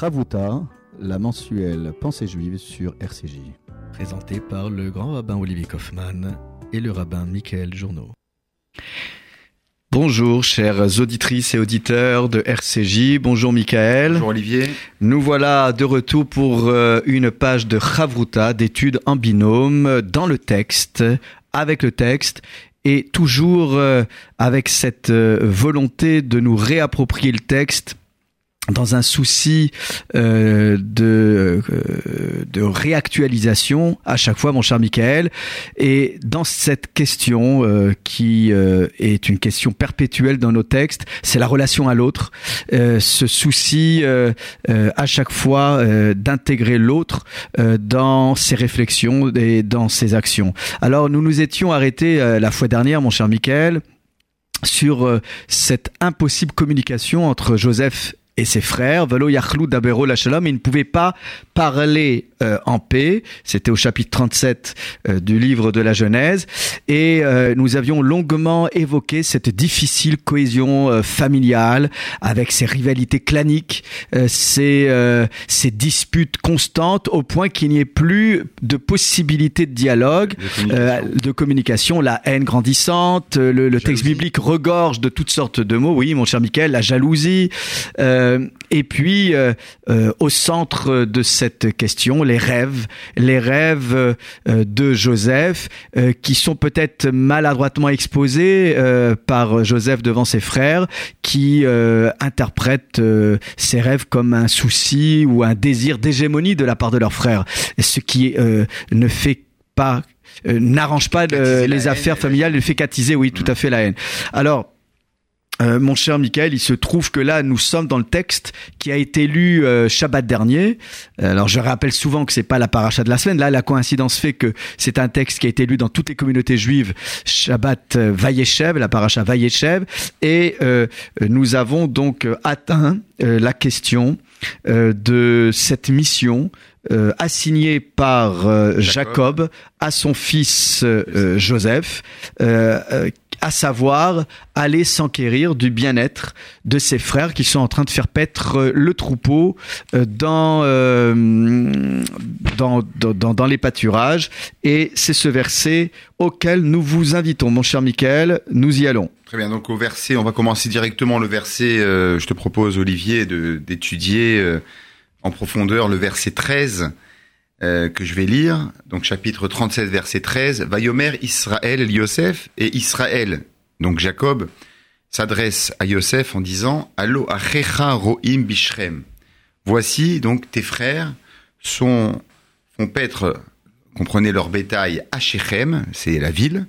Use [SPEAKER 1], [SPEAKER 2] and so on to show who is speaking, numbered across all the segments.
[SPEAKER 1] Ravuta, la mensuelle Pensée juive sur RCJ.
[SPEAKER 2] Présenté par le grand rabbin Olivier Kaufmann et le rabbin Michael Journeau. Bonjour chères auditrices et auditeurs de RCJ, bonjour Michael.
[SPEAKER 3] Bonjour Olivier.
[SPEAKER 2] Nous voilà de retour pour euh, une page de Chavruta, d'études en binôme, dans le texte, avec le texte, et toujours euh, avec cette euh, volonté de nous réapproprier le texte dans un souci euh, de, euh, de réactualisation à chaque fois, mon cher Michael. Et dans cette question euh, qui est une question perpétuelle dans nos textes, c'est la relation à l'autre, ce souci à chaque fois d'intégrer l'autre dans ses réflexions et dans ses actions. Alors nous nous étions arrêtés la fois dernière, mon cher Michael, sur cette impossible communication entre Joseph et ses frères, Velo Yachlou Dabero la Shalom, ils ne pouvaient pas parler euh, en paix. C'était au chapitre 37 euh, du livre de la Genèse. Et euh, nous avions longuement évoqué cette difficile cohésion euh, familiale avec ces rivalités claniques, euh, ces, euh, ces disputes constantes au point qu'il n'y ait plus de possibilité de dialogue,
[SPEAKER 3] De communication.
[SPEAKER 2] de communication, la haine grandissante, le, le texte biblique regorge de toutes sortes de mots. Oui, mon cher Michael, la jalousie. Euh, et puis, euh, euh, au centre de cette question, les rêves, les rêves euh, de Joseph, euh, qui sont peut-être maladroitement exposés euh, par Joseph devant ses frères, qui euh, interprètent euh, ces rêves comme un souci ou un désir d'hégémonie de la part de leurs frères, ce qui euh, ne fait pas euh, n'arrange pas euh, les affaires familiales, il fait qu'attiser, oui, tout à fait la haine. Alors, euh, mon cher Michael, il se trouve que là, nous sommes dans le texte qui a été lu euh, Shabbat dernier. Euh, Alors, je rappelle souvent que c'est pas la paracha de la semaine. Là, la coïncidence fait que c'est un texte qui a été lu dans toutes les communautés juives. Shabbat euh, Vayeshev, la paracha Vayeshev, et euh, nous avons donc atteint la question de cette mission euh, assignée par euh, Jacob.
[SPEAKER 3] Jacob.
[SPEAKER 2] à son fils euh, euh, Joseph, euh, euh, à savoir aller s'enquérir du bien-être de ses frères qui sont en train de faire paître le troupeau euh, dans, euh, dans, dans, dans, les pâturages. Et c'est ce verset auquel nous vous invitons, mon cher Michael, nous y allons.
[SPEAKER 3] Très bien, donc au verset, on va commencer directement le verset, euh, je te propose Olivier de- d'étudier euh, en profondeur le verset 13 euh, que je vais lire, donc chapitre 37 verset 13, Vayomer Israël Yosef et Israël, donc Jacob, s'adresse à Yosef en disant Allo achecha roim bishrem. Voici donc tes frères sont font paître, comprenez leur bétail à Shechem, c'est la ville.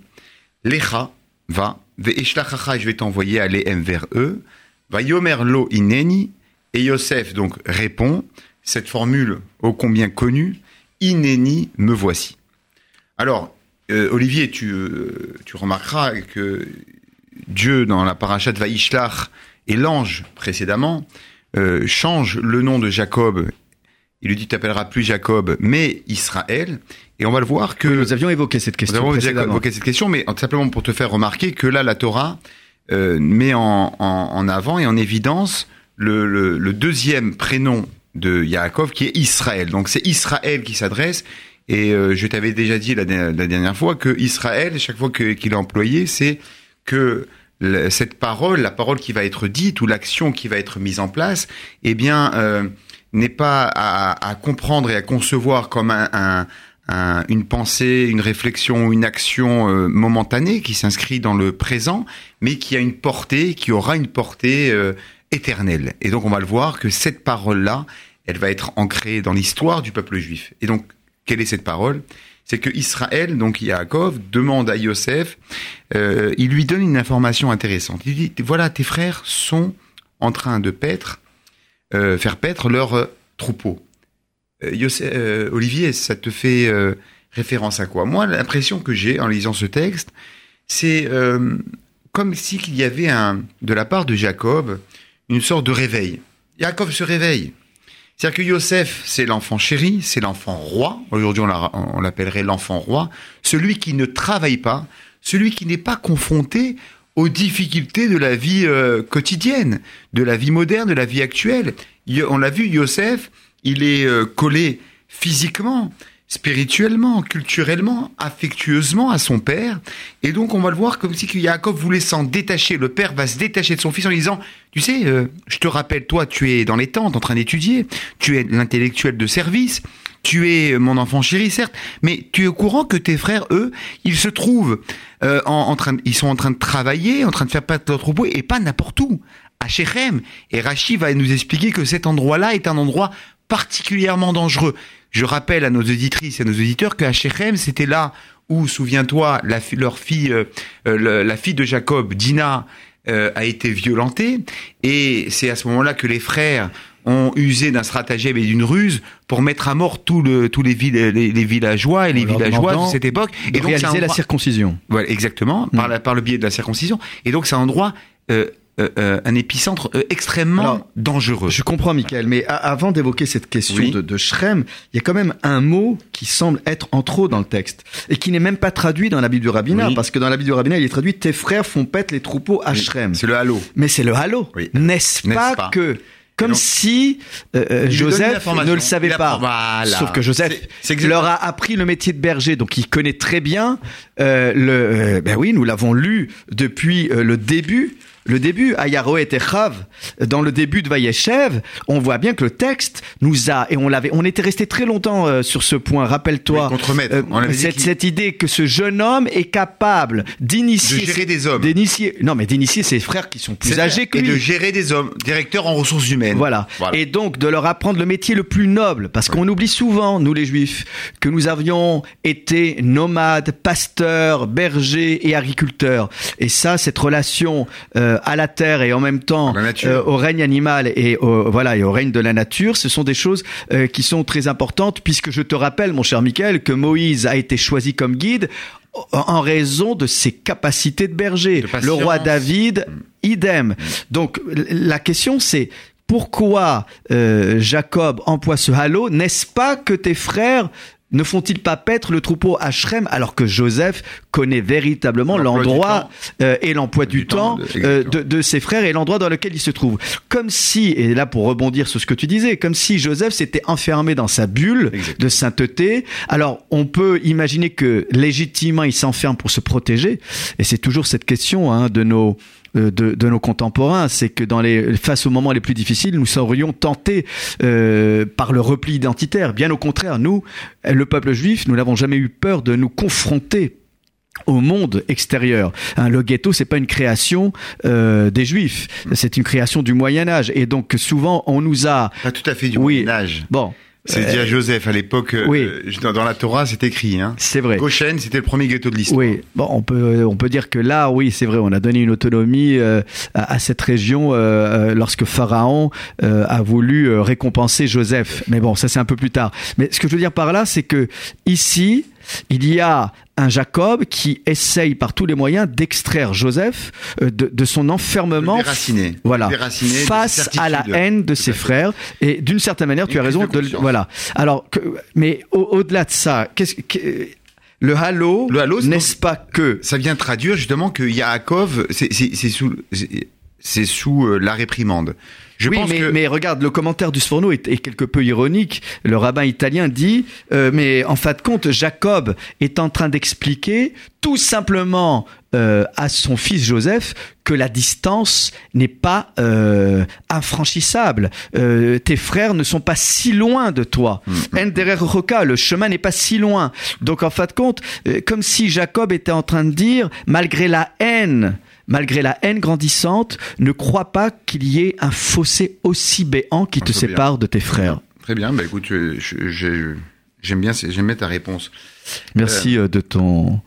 [SPEAKER 3] Lecha va ve'eshlachacha, je vais t'envoyer aller M vers eux. Va yomer lo ineni et Yosef donc répond cette formule ô combien connue ineni me voici. Alors euh, Olivier, tu euh, tu remarqueras que Dieu dans la paracha de Vaishlach et l'ange précédément euh, change le nom de Jacob. Il lui dit tu t'appelleras plus Jacob mais Israël et on va le voir que
[SPEAKER 2] Nous avions évoqué cette
[SPEAKER 3] nous
[SPEAKER 2] question
[SPEAKER 3] avons déjà
[SPEAKER 2] précédemment.
[SPEAKER 3] évoqué cette question, mais simplement pour te faire remarquer que là, la Torah euh, met en, en, en avant et en évidence le, le, le deuxième prénom de Yaakov qui est Israël. Donc c'est Israël qui s'adresse. Et euh, je t'avais déjà dit la, dernière fois que Israël, chaque fois qu'il est employé, c'est que cette parole, la parole qui va être dite ou l'action qui va être mise en place, eh bien, euh, n'est pas à, à comprendre et à concevoir comme un, un- un- une pensée, une réflexion, une action euh, momentanée qui s'inscrit dans le présent, mais qui a une portée, qui aura une portée euh, Et donc, on va le voir que cette parole-là, elle va être ancrée dans l'histoire du peuple juif. Et donc, quelle est cette parole? C'est que Israël, donc Yaakov, demande à Yosef, euh, il lui donne une information intéressante. Il dit, voilà, tes frères sont en train de paître, euh, faire paître leur euh, troupeau. Euh, Yosef- euh, Olivier, ça te fait euh, référence à quoi? Moi, l'impression que j'ai en lisant ce texte, c'est comme s'il y avait un, de la part de Jacob une sorte de réveil. Jacob se réveille. C'est-à-dire que Yosef, c'est l'enfant chéri, c'est l'enfant roi. Aujourd'hui, on l'a- on l'appellerait l'enfant roi. Celui qui ne travaille pas, celui qui n'est pas confronté aux difficultés de la vie euh, quotidienne, de la vie moderne, de la vie actuelle. On l'a vu, Yosef, il est euh, collé physiquement, spirituellement, culturellement, affectueusement à son père. Et donc, on va le voir comme si Yaakov voulait s'en détacher. Le père va se détacher de son fils en lui disant, tu sais, euh, je te rappelle, toi, tu es dans les tentes en train d'étudier, tu es l'intellectuel de service, tu es mon enfant chéri, certes, mais tu es au courant que tes frères, eux, ils se trouvent euh, en, train, de- ils sont en train de travailler, en train de faire paître leur troupeau, et pas n'importe où, à Shechem. Et Rachid va nous expliquer que cet endroit-là est un endroit particulièrement dangereux. Je rappelle à nos auditrices et à nos auditeurs qu'à Shechem, c'était là où, souviens-toi, la, leur fille, euh, euh, la fille de Jacob, Dina, euh, a été violentée, et c'est à ce moment-là que les frères ont usé d'un stratagème et d'une ruse pour mettre à mort tout le, tous les, vill- les, les villageois et les villageoises de cette époque.
[SPEAKER 2] de
[SPEAKER 3] Et donc,
[SPEAKER 2] réaliser la
[SPEAKER 3] endroit-
[SPEAKER 2] circoncision.
[SPEAKER 3] voilà, exactement, par, la, par le biais de la circoncision. Et donc, c'est un endroit, euh, un épicentre euh, extrêmement
[SPEAKER 2] Alors,
[SPEAKER 3] dangereux.
[SPEAKER 2] Je comprends, Michael, mais avant d'évoquer cette question
[SPEAKER 3] Oui.
[SPEAKER 2] de, de Shrem, il y a quand même un mot qui semble être en trop dans le texte et qui n'est même pas traduit dans la Bible du rabbinat,
[SPEAKER 3] Oui.
[SPEAKER 2] parce que dans la Bible du rabbinat, il est traduit Tes frères font paître les troupeaux à
[SPEAKER 3] Oui,
[SPEAKER 2] Shrem.
[SPEAKER 3] C'est le halo.
[SPEAKER 2] Mais c'est le halo, n'est-ce pas,
[SPEAKER 3] pas
[SPEAKER 2] que comme
[SPEAKER 3] donc-
[SPEAKER 2] si euh, euh, Joseph ne le savait pas.
[SPEAKER 3] Voilà.
[SPEAKER 2] Sauf que Joseph leur a appris le métier de berger, donc il connaît très bien euh, le. euh, ben oui, nous l'avons lu depuis euh, le début. Le début, Ayaroe et Chav, dans le début de Vayeshev, on voit bien que le texte nous a, et on l'avait, on était resté très longtemps euh, sur ce point, rappelle-toi,
[SPEAKER 3] Oui, contremaître.
[SPEAKER 2] euh, cette, cette idée que ce jeune homme est capable d'initier,
[SPEAKER 3] De gérer des hommes.
[SPEAKER 2] d'initier, non mais d'initier ses frères qui sont plus âgés que
[SPEAKER 3] et
[SPEAKER 2] lui.
[SPEAKER 3] de gérer des hommes, directeur en ressources humaines.
[SPEAKER 2] Voilà.
[SPEAKER 3] Voilà.
[SPEAKER 2] Et donc de leur apprendre le métier le plus noble, parce qu'on oublie souvent, nous les juifs, que nous avions été nomades, pasteurs, bergers et agriculteurs. Et ça, cette relation euh, à la terre et en même temps euh, au règne animal et au, voilà et au règne de la nature, ce sont des choses euh, qui sont très importantes, puisque je te rappelle, mon cher Michael, que Moïse a été choisi comme guide en raison de ses capacités de berger.
[SPEAKER 3] De
[SPEAKER 2] le roi David, idem. Donc la question c'est pourquoi euh, Jacob emploie ce halo? N'est-ce pas que tes frères ne font-ils pas paître le troupeau à Shrem alors que Joseph connaît véritablement l'endroit euh, et l'emploi du,
[SPEAKER 3] Du
[SPEAKER 2] temps,
[SPEAKER 3] temps, de-
[SPEAKER 2] euh, de, de ses frères et l'endroit dans lequel il se trouve Comme si, et là pour rebondir sur ce que tu disais, comme si Joseph s'était enfermé dans sa bulle
[SPEAKER 3] Exactement.
[SPEAKER 2] de sainteté. Alors on peut imaginer que légitimement il s'enferme pour se protéger, et c'est toujours cette question hein, de nos de, de nos contemporains, c'est que dans les face aux moments les plus difficiles, nous serions tentés euh, par le repli identitaire. Bien au contraire, nous, le peuple juif, nous n'avons jamais eu peur de nous confronter au monde extérieur. Hein, le ghetto, c'est pas une création euh, des juifs, c'est une création du Moyen Âge. Et donc souvent, on nous a
[SPEAKER 3] Pas tout à fait du
[SPEAKER 2] Oui.
[SPEAKER 3] Moyen Âge.
[SPEAKER 2] bon,
[SPEAKER 3] C'est
[SPEAKER 2] Euh,
[SPEAKER 3] dit à Joseph à l'époque. euh,
[SPEAKER 2] oui.
[SPEAKER 3] euh, dans, la Torah, c'est écrit. Hein.
[SPEAKER 2] c'est vrai.
[SPEAKER 3] Goshen, c'était le premier ghetto de l'histoire.
[SPEAKER 2] Oui, bon, on peut on peut dire que là, oui, c'est vrai, on a donné une autonomie euh, à, à cette région euh, euh, lorsque Pharaon euh, a voulu euh, récompenser Joseph. Mais bon, ça c'est un peu plus tard. Mais ce que je veux dire par là, c'est que ici, il y a un Jacob qui essaye par tous les moyens d'extraire Joseph euh, de, de son enfermement
[SPEAKER 3] Le déraciner.
[SPEAKER 2] voilà,
[SPEAKER 3] Le
[SPEAKER 2] face à la haine de ses frères. Et d'une certaine manière, tu as raison.
[SPEAKER 3] de
[SPEAKER 2] voilà. Alors, que, mais au- au-delà de ça, qu'est-ce que le halo,
[SPEAKER 3] Le halo,
[SPEAKER 2] n'est-ce pas que
[SPEAKER 3] Ça vient traduire justement que Yaakov, c'est c'est- c'est sous, c'est- sous euh, la réprimande. Je
[SPEAKER 2] oui,
[SPEAKER 3] pense
[SPEAKER 2] mais,
[SPEAKER 3] que
[SPEAKER 2] mais regarde, le commentaire du Sforno est, est quelque peu ironique. Le rabbin italien dit, euh, mais en fin de compte, Jacob est en train d'expliquer tout simplement euh, à son fils Joseph que la distance n'est pas euh, infranchissable. Euh, tes frères ne sont pas si loin de toi. Enderer roka, le chemin n'est pas si loin. Donc en fin de compte, euh, comme si Jacob était en train de dire, malgré la haine, malgré la haine grandissante, ne crois pas qu'il y ait un fossé aussi béant qui
[SPEAKER 3] Ah,
[SPEAKER 2] te
[SPEAKER 3] bien.
[SPEAKER 2] sépare de tes frères.
[SPEAKER 3] très bien. Bah écoute, je- j'aime bien, j'aime bien ta réponse.
[SPEAKER 2] Merci euh, de ton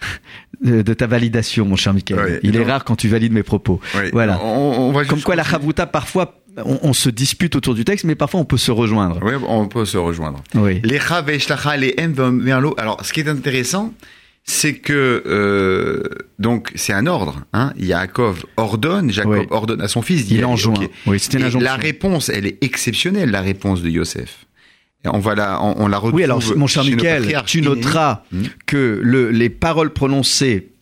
[SPEAKER 2] de ta validation, mon cher Michael.
[SPEAKER 3] Ouais,
[SPEAKER 2] Il est rare quand tu valides mes propos.
[SPEAKER 3] Oui.
[SPEAKER 2] Voilà.
[SPEAKER 3] On, on va
[SPEAKER 2] Comme quoi la chavruta, parfois, on, on se dispute autour du texte, mais parfois on peut se rejoindre.
[SPEAKER 3] Ouais, on peut se rejoindre.
[SPEAKER 2] Oui.
[SPEAKER 3] Les Chav et Shlacha, les. Alors, ce qui est intéressant, c'est que euh, donc c'est un ordre. Hein. Yaakov ordonne, Jacob
[SPEAKER 2] Oui.
[SPEAKER 3] ordonne à son fils. d'y
[SPEAKER 2] Il
[SPEAKER 3] aller,
[SPEAKER 2] enjoint. Oui, c'était
[SPEAKER 3] la réponse, elle est exceptionnelle, la réponse de Yosef. On va la, on, on la retrouve.
[SPEAKER 2] Oui, alors mon cher Michael, tu noteras
[SPEAKER 3] Hmm.
[SPEAKER 2] que le, les paroles prononcées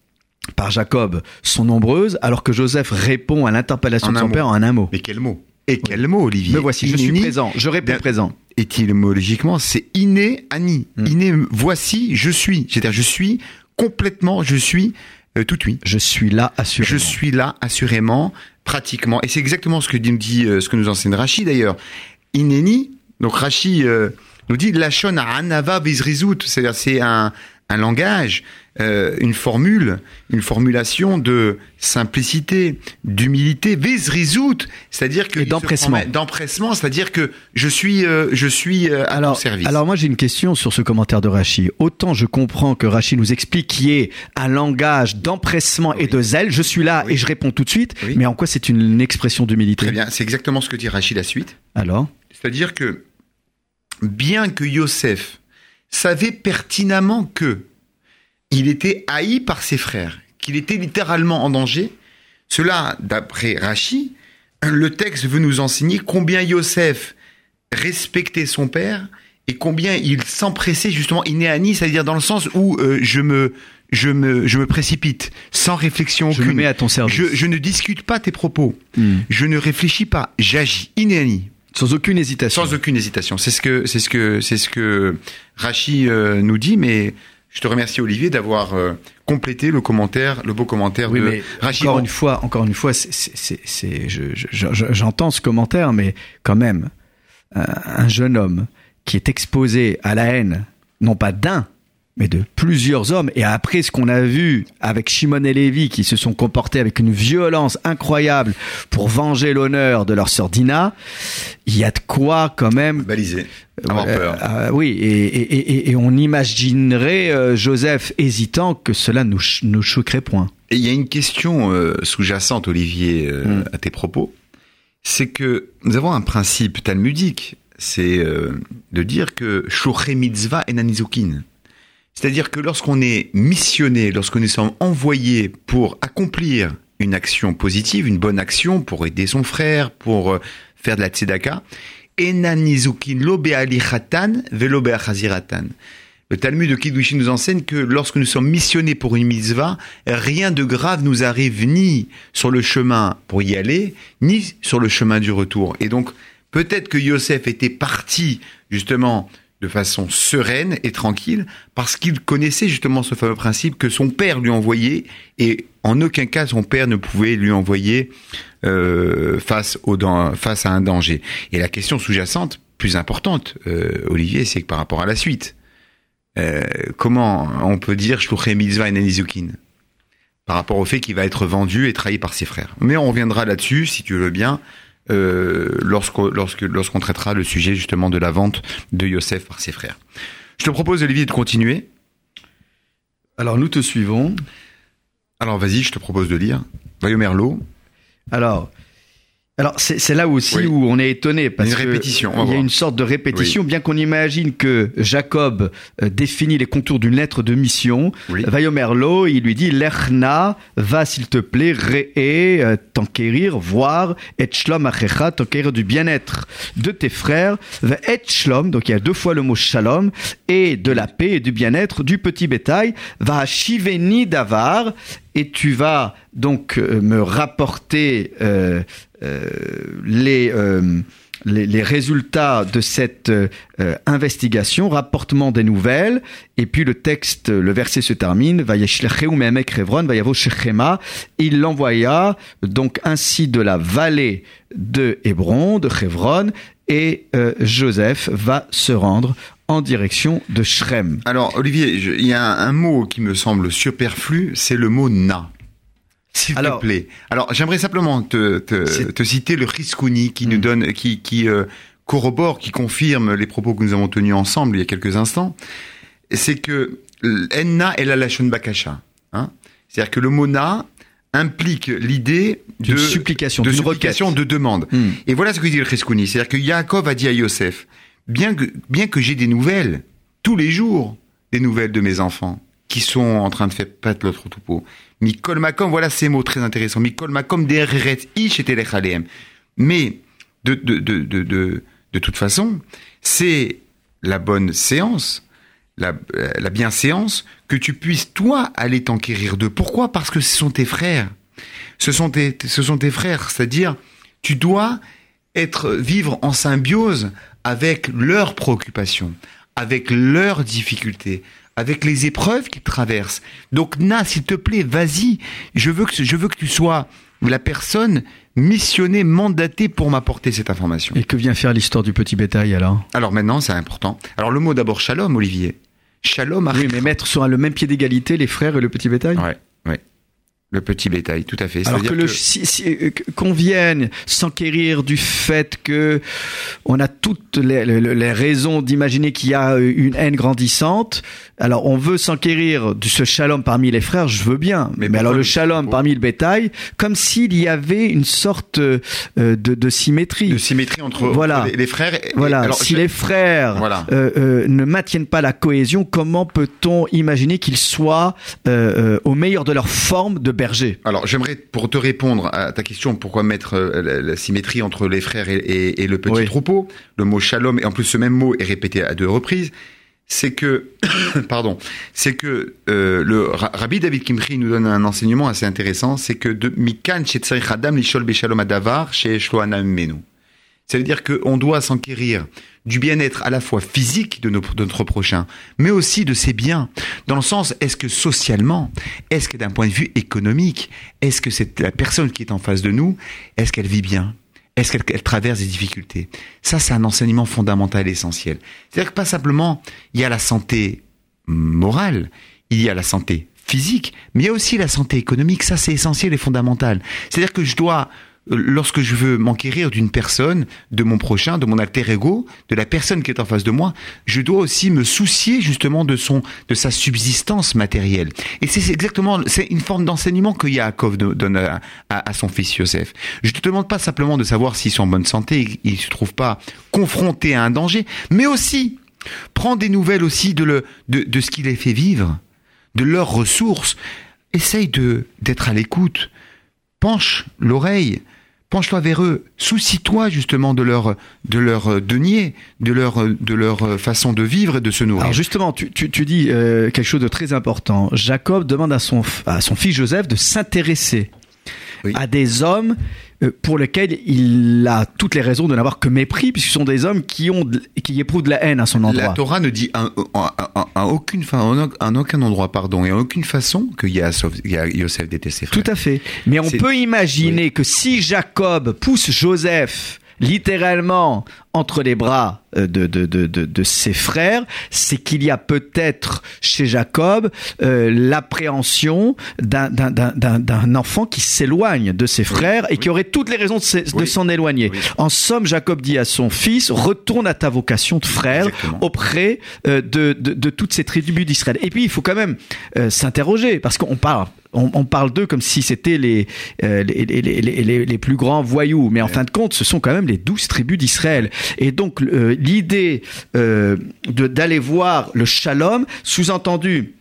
[SPEAKER 2] par Jacob sont nombreuses, alors que Joseph répond à l'interpellation de son
[SPEAKER 3] mot.
[SPEAKER 2] père en un mot.
[SPEAKER 3] Mais quel mot? Et quel mot, Olivier
[SPEAKER 2] Me voici, je suis présent, je réponds présent.
[SPEAKER 3] Étymologiquement, c'est inné, ani.
[SPEAKER 2] Hmm.
[SPEAKER 3] Inné, voici, je suis. C'est-à-dire, je suis complètement, je suis euh, tout oui.
[SPEAKER 2] Je suis là, assurément.
[SPEAKER 3] Je suis là, assurément, pratiquement. Et c'est exactement ce que nous dit, euh, ce que nous enseigne Rachi d'ailleurs. Inéni, donc Rachi euh, nous dit Lachon anava visrizout, c'est-à-dire c'est un, un langage, euh, une formule, une formulation de simplicité, d'humilité, visrizout, c'est-à-dire que
[SPEAKER 2] d'empressement.
[SPEAKER 3] d'empressement, c'est-à-dire que je suis, euh, je suis euh, à
[SPEAKER 2] alors,
[SPEAKER 3] ton service.
[SPEAKER 2] alors moi j'ai une question sur ce commentaire de Rachi. Autant je comprends que Rachi nous explique qu'il y ait un langage d'empressement et de zèle, je suis là
[SPEAKER 3] Oui.
[SPEAKER 2] et je réponds tout de suite,
[SPEAKER 3] Oui.
[SPEAKER 2] mais en quoi c'est une expression d'humilité?
[SPEAKER 3] Très bien, c'est exactement ce que dit Rachi la suite.
[SPEAKER 2] Alors?
[SPEAKER 3] C'est-à-dire que, bien que Yosef savait pertinemment que il était haï par ses frères, qu'il était littéralement en danger, cela, d'après Rachi, le texte veut nous enseigner combien Yosef respectait son père et combien il s'empressait justement inéani, c'est-à-dire dans le sens où euh, je me je me je me précipite sans réflexion
[SPEAKER 2] Je me
[SPEAKER 3] aucune.
[SPEAKER 2] mets à ton service.
[SPEAKER 3] Je, je ne discute pas tes propos.
[SPEAKER 2] Hmm.
[SPEAKER 3] Je ne réfléchis pas. J'agis inéani.
[SPEAKER 2] Sans aucune hésitation.
[SPEAKER 3] Sans aucune hésitation. C'est ce que c'est ce que c'est ce que Rachi euh, nous dit. Mais je te remercie Olivier d'avoir euh, complété le commentaire, le beau commentaire
[SPEAKER 2] Oui,
[SPEAKER 3] de
[SPEAKER 2] mais
[SPEAKER 3] Rachi.
[SPEAKER 2] encore
[SPEAKER 3] Bon,
[SPEAKER 2] une fois, encore une fois, c'est, c'est- je- je- j'entends ce commentaire, mais quand même, un, un jeune homme qui est exposé à la haine, non pas d'un, mais de plusieurs hommes, et après ce qu'on a vu avec Shimon et Lévi, qui se sont comportés avec une violence incroyable pour venger l'honneur de leur sœur Dina, il y a de quoi quand même
[SPEAKER 3] balisé. Avoir
[SPEAKER 2] euh,
[SPEAKER 3] peur.
[SPEAKER 2] euh, oui, et, et- et- et on imaginerait euh, Joseph hésitant que cela nous, ch- nous choquerait point.
[SPEAKER 3] Et il y a une question euh, sous-jacente, Olivier, euh,
[SPEAKER 2] Mm.
[SPEAKER 3] à tes propos. C'est que nous avons un principe talmudique, c'est de dire que mitzvah enanizukin. C'est-à-dire que lorsqu'on est missionné, lorsque nous sommes envoyés pour accomplir une action positive, une bonne action, pour aider son frère, pour euh, faire de la tzedaka. Le Talmud de Kiddushin nous enseigne que lorsque nous sommes missionnés pour une mitzvah, rien de grave nous arrive ni sur le chemin pour y aller, ni sur le chemin du retour. Et donc, peut-être que Yosef était parti justement de façon sereine et tranquille parce qu'il connaissait justement ce fameux principe que son père lui envoyait et en aucun cas son père ne pouvait lui envoyer euh, face, au, face à un danger. Et la question sous-jacente, plus importante, euh, Olivier, c'est que par rapport à la suite, euh, comment on peut dire Shluchei mitzvah en Anizukin par rapport au fait qu'il va être vendu et trahi par ses frères. Mais on reviendra là-dessus, si tu veux bien, euh, lorsqu'on lorsque, lorsqu'on traitera le sujet justement de la vente de Yosef par ses frères. Je te propose, Olivier, de continuer.
[SPEAKER 2] Alors nous te suivons.
[SPEAKER 3] Alors vas-y, je te propose de lire. Vayomerlo.
[SPEAKER 2] Alors, alors c'est c'est là aussi
[SPEAKER 3] Oui.
[SPEAKER 2] où on est étonné parce
[SPEAKER 3] Une
[SPEAKER 2] que
[SPEAKER 3] répétition, on va
[SPEAKER 2] il y a une sorte de répétition, bien qu'on imagine que Jacob euh, définit les contours d'une lettre de mission.
[SPEAKER 3] Oui.
[SPEAKER 2] Vayomerlo, il lui dit Lechna, va s'il te plaît, réé, euh, t'enquérir, voir, et shlom achecha, t'enquérir du bien-être de tes frères, va et shlom, donc il y a deux fois le mot shalom, et de la paix et du bien-être du petit bétail, va shiveni davar, et tu vas donc euh, me rapporter euh, les, euh, les, résultats de cette euh, euh, investigation, rapportement des nouvelles, et puis le texte, le verset se termine, Shechema, il l'envoya donc ainsi de la vallée de Hébron, de Chevron, et euh, Joseph va se rendre en direction de Shrem.
[SPEAKER 3] Alors, Olivier, il y a un mot qui me semble superflu, c'est le mot na. S'il
[SPEAKER 2] Alors-
[SPEAKER 3] te plaît. Alors, j'aimerais simplement te, te,
[SPEAKER 2] C'est-
[SPEAKER 3] te citer le Riskouni qui nous
[SPEAKER 2] Mm.
[SPEAKER 3] donne, qui, qui euh, corrobore, qui confirme les propos que nous avons tenus ensemble il y a quelques instants. C'est que enna et la lachon bakasha. Hein C'est-à-dire que le mot na implique l'idée de
[SPEAKER 2] supplication,
[SPEAKER 3] de supplication,
[SPEAKER 2] requête.
[SPEAKER 3] de demande.
[SPEAKER 2] Hmm.
[SPEAKER 3] Et voilà ce que dit le Riskouni. C'est-à-dire que Yaakov a dit à Yosef, bien que, bien que j'ai des nouvelles, tous les jours, des nouvelles de mes enfants, qui sont en train de faire pâte l'autre troupeau. Mikol Makom, voilà ces mots très intéressants. Mikol Makom dereret ish et. Mais, de, de, de, de, de, de toute façon, c'est la bonne séance, la, euh, la bienséance, que tu puisses, toi, aller t'enquérir d'eux. Pourquoi? Parce que ce sont tes frères. Ce sont tes, ce sont tes frères. C'est-à-dire, tu dois être vivre en symbiose avec leurs préoccupations, avec leurs difficultés, avec les épreuves qu'ils traversent. Donc, Na, s'il te plaît, vas-y. Je veux que, je veux que tu sois la personne missionnée, mandatée pour m'apporter cette information.
[SPEAKER 2] Et que vient faire l'histoire du petit bétail alors?
[SPEAKER 3] Alors maintenant, c'est important. Alors le mot d'abord shalom, Olivier. Shalom.
[SPEAKER 2] Oui, mais mettre sur le même pied d'égalité les frères et le petit bétail?
[SPEAKER 3] Ouais, ouais. Le petit bétail, tout à fait.
[SPEAKER 2] Alors que, le, si, si, euh, qu'on vienne s'enquérir du fait que on a toutes les, raisons d'imaginer qu'il y a une haine grandissante. Alors on veut s'enquérir de ce shalom parmi les frères, je veux bien. Mais, mais alors le shalom parmi le bétail, comme s'il y avait une sorte euh, de, de, symétrie.
[SPEAKER 3] De symétrie entre,
[SPEAKER 2] voilà.
[SPEAKER 3] entre les, les, frères.
[SPEAKER 2] Et, voilà. Alors, si je... les frères voilà. euh, euh, ne maintiennent pas la cohésion, comment peut-on imaginer qu'ils soient euh, au meilleur de leur forme de berger
[SPEAKER 3] Alors j'aimerais, pour te répondre à ta question, pourquoi mettre euh, la, la, symétrie entre les frères et, et, et le petit oui. troupeau, le mot shalom, et en plus ce même mot est répété à deux reprises, c'est que, pardon, c'est que euh, le Rabbi David Kimchi nous donne un enseignement assez intéressant, c'est que de mikan adam lishol beshalom adavar chez menu. Ça veut dire qu'on doit s'enquérir du bien-être à la fois physique de, nos, notre prochain, mais aussi de ses biens. Dans le sens, est-ce que socialement, est-ce que d'un point de vue économique, est-ce que c'est la personne qui est en face de nous, est-ce qu'elle vit bien? Est-ce qu'elle elle traverse des difficultés? Ça, c'est un enseignement fondamental et essentiel. C'est-à-dire que pas simplement, il y a la santé morale, il y a la santé physique, mais il y a aussi la santé économique. Ça, c'est essentiel et fondamental. C'est-à-dire que je dois lorsque je veux m'enquérir d'une personne, de mon prochain, de mon alter ego, de la personne qui est en face de moi, je dois aussi me soucier justement de son, de sa subsistance matérielle. Et c'est exactement, c'est une forme d'enseignement que Yaakov donne à, à, son fils Yosef. Je te demande pas simplement de savoir s'ils sont en bonne santé, ils se trouvent pas confrontés à un danger, mais aussi prends des nouvelles aussi de le, de ce qui les fait vivre, de leurs ressources. Essaye de, d'être à l'écoute. Penche l'oreille penche-toi vers eux, soucie-toi justement de leur de leur denier, de leur de leur façon de vivre et de se nourrir.
[SPEAKER 2] Alors justement, tu, tu, tu dis euh, quelque chose de très important. Jacob demande à son à son fils Joseph de s'intéresser oui. à des hommes pour lesquels il a toutes les raisons de n'avoir que mépris, puisque ce sont des hommes qui ont qui éprouvent de la haine à son endroit.
[SPEAKER 3] La Torah ne dit à, aucune en aucun endroit, pardon, et en aucune façon que Yosef déteste ses frères.
[SPEAKER 2] Tout à fait. Mais on peut imaginer oui. que si Jacob pousse Joseph littéralement entre les bras de, de, de, de, de ses frères, c'est qu'il y a peut-être chez Jacob euh, l'appréhension d'un enfant qui s'éloigne de ses frères oui, et oui. qui aurait toutes les raisons de s'en éloigner. En somme, Jacob dit à son fils, retourne à ta vocation de frère
[SPEAKER 3] Exactement.
[SPEAKER 2] auprès euh, de, de, toutes ces tribus d'Israël. Et puis, il faut quand même euh, s'interroger, parce qu'on parle on, on, parle d'eux comme si c'était les, euh, les, les, les, les, plus grands voyous, mais en fin de compte, ce sont quand même les douze tribus d'Israël. Et donc, euh, l'idée euh, d'aller voir le shalom, sous-entendu,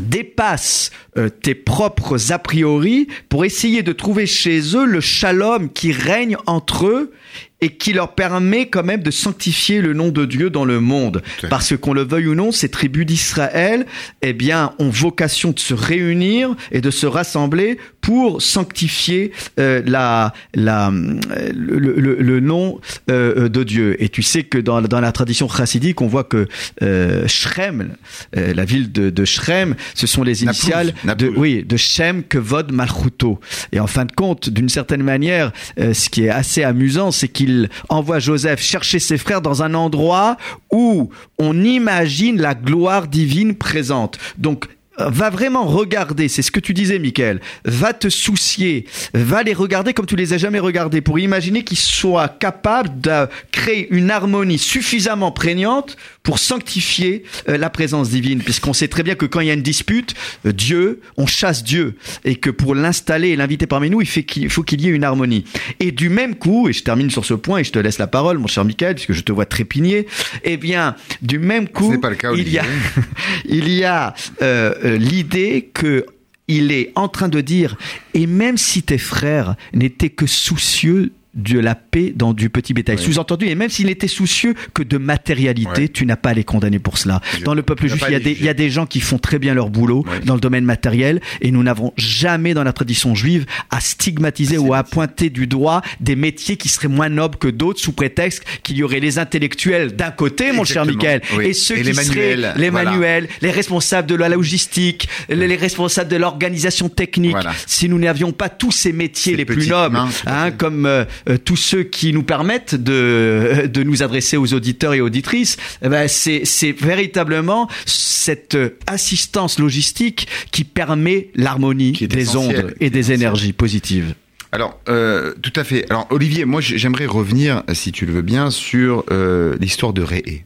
[SPEAKER 2] dépasse euh, tes propres a priori pour essayer de trouver chez eux le shalom qui règne entre eux et qui leur permet quand même de sanctifier le nom de Dieu dans le monde. Parce que qu'on le veuille ou non, ces tribus d'Israël, eh bien, ont vocation de se réunir et de se rassembler pour sanctifier euh, la, la, le, le, le nom euh, de Dieu. Et tu sais que dans, dans la tradition chassidique, on voit que euh, Shrem, euh, la ville de, de Shrem, ce sont les initiales
[SPEAKER 3] Naplouse,
[SPEAKER 2] de, oui, de Shem, Kevod, Malchuto. Et en fin de compte, d'une certaine manière, euh, ce qui est assez amusant, c'est qu'il envoie Joseph chercher ses frères dans un endroit où on imagine la gloire divine présente. Donc va vraiment regarder, c'est ce que tu disais, Michael, va te soucier, va les regarder comme tu les as jamais regardés pour imaginer qu'ils soient capables de créer une harmonie suffisamment prégnante pour sanctifier euh, la présence divine, puisqu'on sait très bien que quand il y a une dispute, euh, Dieu, on chasse Dieu, et que pour l'installer et l'inviter parmi nous, il, fait qu'il faut qu'il y ait une harmonie. Et du même coup, et je termine sur ce point, et je te laisse la parole, mon cher Michael, puisque je te vois trépigner, eh bien, du même coup,
[SPEAKER 3] pas le cas,
[SPEAKER 2] il y a, il y a euh, l'idée que il est en train de dire, et même si tes frères n'étaient que soucieux de la paix dans du petit bétail. Sous-entendu, et même s'il était soucieux que de matérialité, tu n'as pas à les condamner pour cela. Dans le peuple juif, il y, a des, il y, a des, gens qui font très bien leur boulot dans le domaine matériel, et nous n'avons jamais dans la tradition juive à stigmatiser ou à pointer du doigt des métiers qui seraient moins nobles que d'autres sous prétexte qu'il y aurait les intellectuels d'un côté, mon cher Michael, et ceux qui seraient les manuels, les responsables de la logistique, les, responsables de l'organisation technique. Si nous n'avions pas tous ces métiers les plus nobles, hein, comme euh, tous ceux qui nous permettent de, euh, de nous adresser aux auditeurs et auditrices, eh ben c'est, véritablement cette assistance logistique qui permet l'harmonie des ondes et des énergies positives.
[SPEAKER 3] Alors, euh, tout à fait. Alors, Olivier, moi, j'aimerais revenir, si tu le veux bien, sur euh, l'histoire de Ré.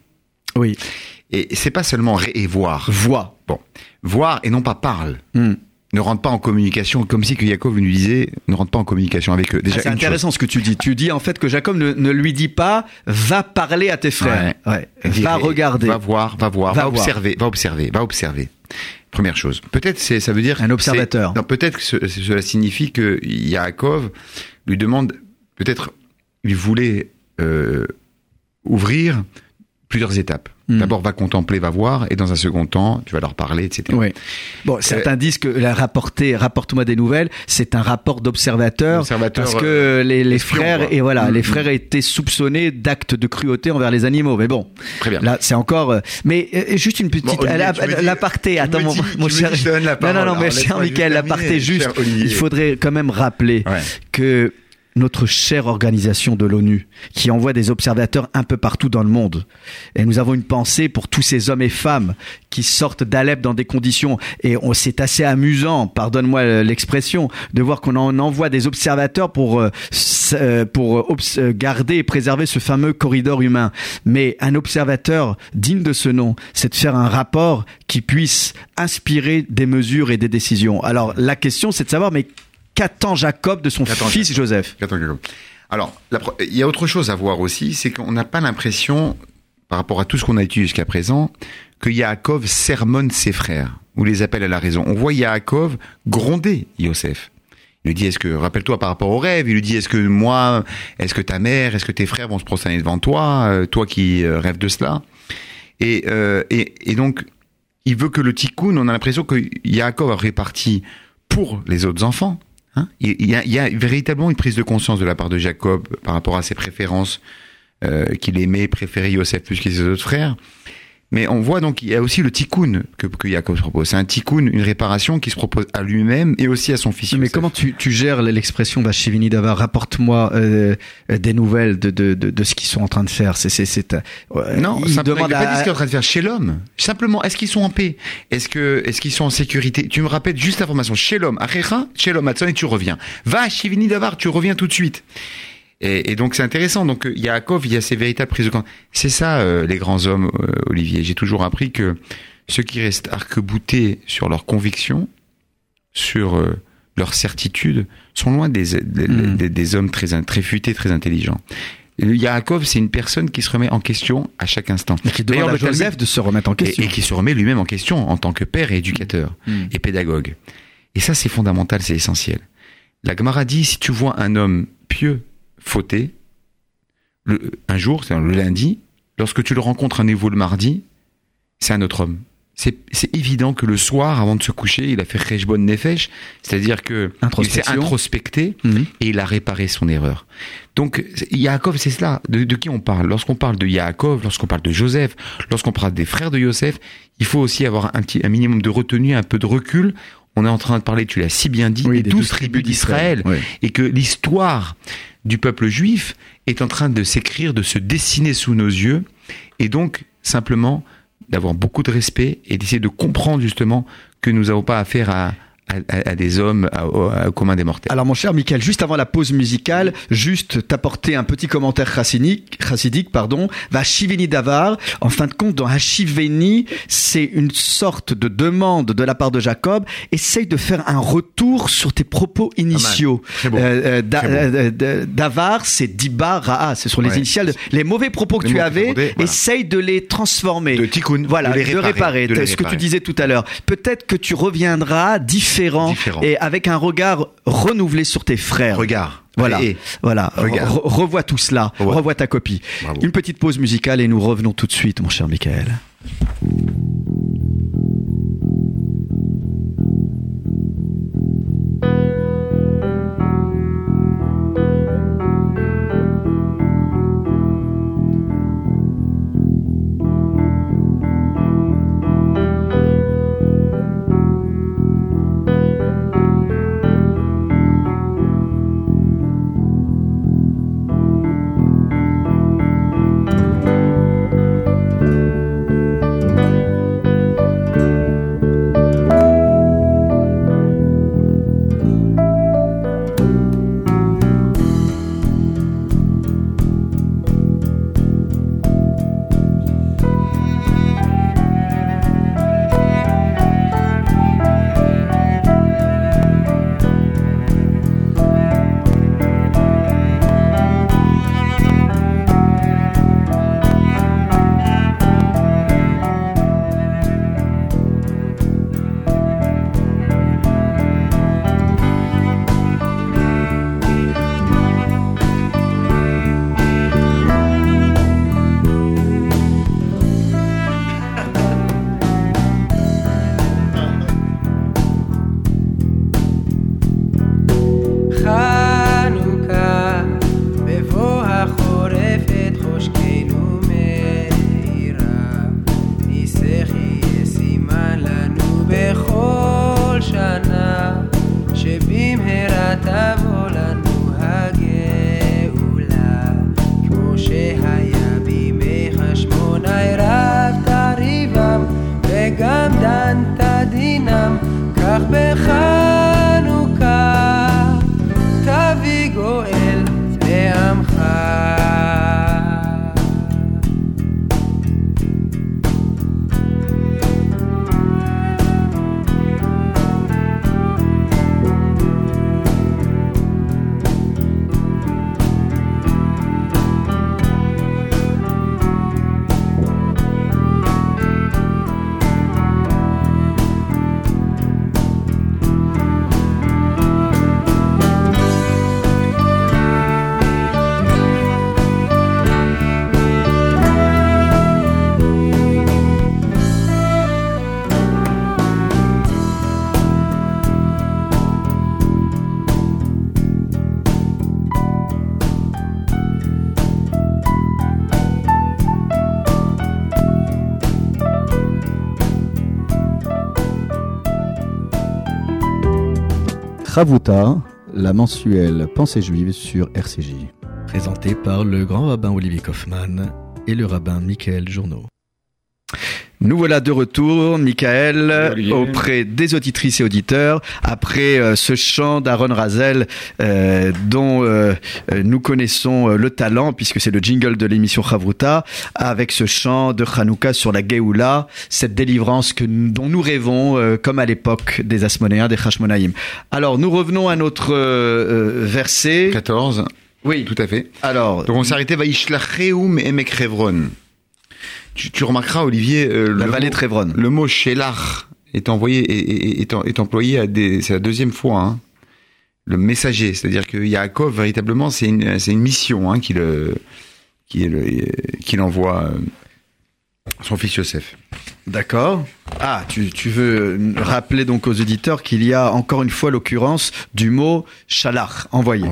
[SPEAKER 2] Oui.
[SPEAKER 3] Et c'est pas seulement Ré et voir.
[SPEAKER 2] Voix.
[SPEAKER 3] Bon, voir et non pas parle. Hmm ne rentre pas en communication, comme si que Jacob nous disait, ne rentre pas en communication avec eux.
[SPEAKER 2] Déjà, ah, c'est intéressant ce que tu dis. Tu dis en fait que Jacob ne, ne lui dit pas, va parler à tes frères,
[SPEAKER 3] ouais. va regarder, va voir, va voir, va, observer, va observer, va observer. Première chose. Peut-être c'est, ça veut dire
[SPEAKER 2] un observateur.
[SPEAKER 3] Non, peut-être que cela signifie que Yaakov lui demande, peut-être, il voulait euh, ouvrir plusieurs étapes. Hmm. D'abord, va contempler, va voir, et dans un second temps, tu vas leur parler, etc.
[SPEAKER 2] Oui. Bon, certains disent que la rapporter, rapporte-moi des nouvelles, c'est un rapport d'observateur, parce que euh, les, frères et voilà, hmm. les frères étaient soupçonnés d'actes de cruauté envers les animaux. Mais bon,
[SPEAKER 3] Très bien.
[SPEAKER 2] là, c'est encore. Euh, mais euh, juste une petite bon, l'aparté. Attends, mon, mon cher. Non, non, non, mais cher Michael, l'aparté juste. Il faudrait quand même rappeler que notre chère organisation de l'ONU, qui envoie des observateurs un peu partout dans le monde. Et nous avons une pensée pour tous ces hommes et femmes qui sortent d'Alep dans des conditions, et c'est assez amusant, pardonne-moi l'expression, de voir qu'on en envoie des observateurs pour, euh, euh, pour euh, garder et préserver ce fameux corridor humain. Mais un observateur digne de ce nom, c'est de faire un rapport qui puisse inspirer des mesures et des décisions. Alors la question, c'est de savoir, mais qu'attend Jacob de son fils Joseph
[SPEAKER 3] Alors, il y a autre chose à voir aussi, c'est qu'on n'a pas l'impression, par rapport à tout ce qu'on a étudié jusqu'à présent, que Yaakov sermonne ses frères, ou les appelle à la raison. On voit Yaakov gronder Yosef. Il lui dit, est-ce que, rappelle-toi par rapport au rêve, il lui dit, est-ce que moi, est-ce que ta mère, est-ce que tes frères vont se prosterner devant toi, euh, toi qui euh, rêves de cela? Euh, et, et, donc, il veut que le tikkun, on a l'impression que Yaakov a réparti pour les autres enfants, Hein il, y a, il, y a, véritablement une prise de conscience de la part de Jacob par rapport à ses préférences, euh, qu'il aimait, préférait Yosef plus que ses autres frères. Mais on voit donc il y a aussi le tikkun que, que Jacob se propose. C'est un tikkun, une réparation qui se propose à lui-même et aussi à son fils.
[SPEAKER 2] Mais comment tu, tu gères l'expression Vachivini Dava Rapporte-moi euh, des nouvelles de, de, de, de, ce qu'ils sont en train de faire. C'est c'est
[SPEAKER 3] euh, non. Il simplement, demande il pas ce qu'ils sont en train de faire chez l'homme. Simplement, est-ce qu'ils sont en paix? Est-ce que est-ce qu'ils sont en sécurité? Tu me rappelles juste l'information chez l'homme. Achecha, chez l'homme, et tu reviens. Va Shivini Davar, tu reviens tout de suite. Et, et donc c'est intéressant. Donc il y a Akov, il y a ces véritables prises de compte. C'est ça euh, les grands hommes, euh, Olivier. J'ai toujours appris que ceux qui restent arc-boutés sur leurs convictions, sur euh, leurs certitudes, sont loin des, hmm. des, des, hommes très, très futés, très intelligents. Yaakov, c'est une personne qui se remet en question à chaque instant.
[SPEAKER 2] Et qui demande à Joseph de se remettre en question.
[SPEAKER 3] Et, qui se remet lui-même en question en tant que père et éducateur hmm. et pédagogue. Et ça, c'est fondamental, c'est essentiel. La Gemara dit, si tu vois un homme pieux fauté, le, un jour, c'est le lundi, lorsque tu le rencontres à nouveau le mardi, c'est un autre homme. C'est évident que le soir, avant de se coucher, il a fait Rejbon Nefesh, c'est-à-dire que il s'est introspecté mhm. et il a réparé son erreur. Donc Yaakov, c'est cela. De, qui on parle? Lorsqu'on parle de Yaakov, lorsqu'on parle de Joseph, lorsqu'on parle des frères de Joseph, il faut aussi avoir un, petit, un minimum de retenue, un peu de recul. On est en train de parler, tu l'as si bien dit, des douze tribus d'Israël, et que l'histoire du peuple juif est en train de s'écrire, de se dessiner sous nos yeux, et donc simplement d'avoir beaucoup de respect et d'essayer de comprendre justement que nous n'avons pas affaire à, à, des hommes, au commun des mortels.
[SPEAKER 2] Alors mon cher Michael, juste avant la pause musicale, juste t'apporter un petit commentaire chassidique, chassidique pardon, va Shiveni Davar. En fin de compte, dans Hashiveni, c'est une sorte de demande de la part de Jacob. Essaye de faire un retour sur tes propos initiaux. Euh, euh, euh, Davar, c'est Diba Ra'a, ce sont les initiales, les mauvais propos que tu avais. Essaye de les transformer.
[SPEAKER 3] De tikkun.
[SPEAKER 2] Voilà, de, réparer, de réparer. ce que tu disais tout à l'heure. Peut-être que tu reviendras différemment différent, et avec un regard renouvelé sur tes frères.
[SPEAKER 3] Regard.
[SPEAKER 2] Voilà, voilà. revois tout cela, revois ta copie. Une petite pause musicale et nous revenons tout de suite, mon cher Michael. Ravuta, la mensuelle Pensée juive sur RCJ. Présentée par le grand rabbin Olivier Kaufmann et le rabbin Michael Journeau. Nous voilà de retour, Michael, auprès des auditrices et auditeurs, après euh, ce chant d'Aaron Razel euh, dont euh, nous connaissons le talent, puisque c'est le jingle de l'émission Chavruta, avec ce chant de Hanouka sur la Geoula, cette délivrance que, dont nous rêvons, comme à l'époque des Asmonéens, des Hashmonaïm. Alors, nous revenons à notre verset.
[SPEAKER 3] 14.
[SPEAKER 2] Oui.
[SPEAKER 3] Tout à fait.
[SPEAKER 2] Alors.
[SPEAKER 3] Donc on s'est arrêté, Vaishlacheum Emek tu, remarqueras, Olivier,
[SPEAKER 2] euh, la le vallée
[SPEAKER 3] Le mot Shélach est envoyé est, est, employé à des, c'est la deuxième fois. Hein, le messager, c'est-à-dire que Yaakov véritablement c'est une c'est une mission hein, qu'il qu'il envoie euh, son fils Yosef.
[SPEAKER 2] D'accord. Ah, tu, tu veux rappeler donc aux auditeurs qu'il y a encore une fois l'occurrence du mot shalach, envoyé.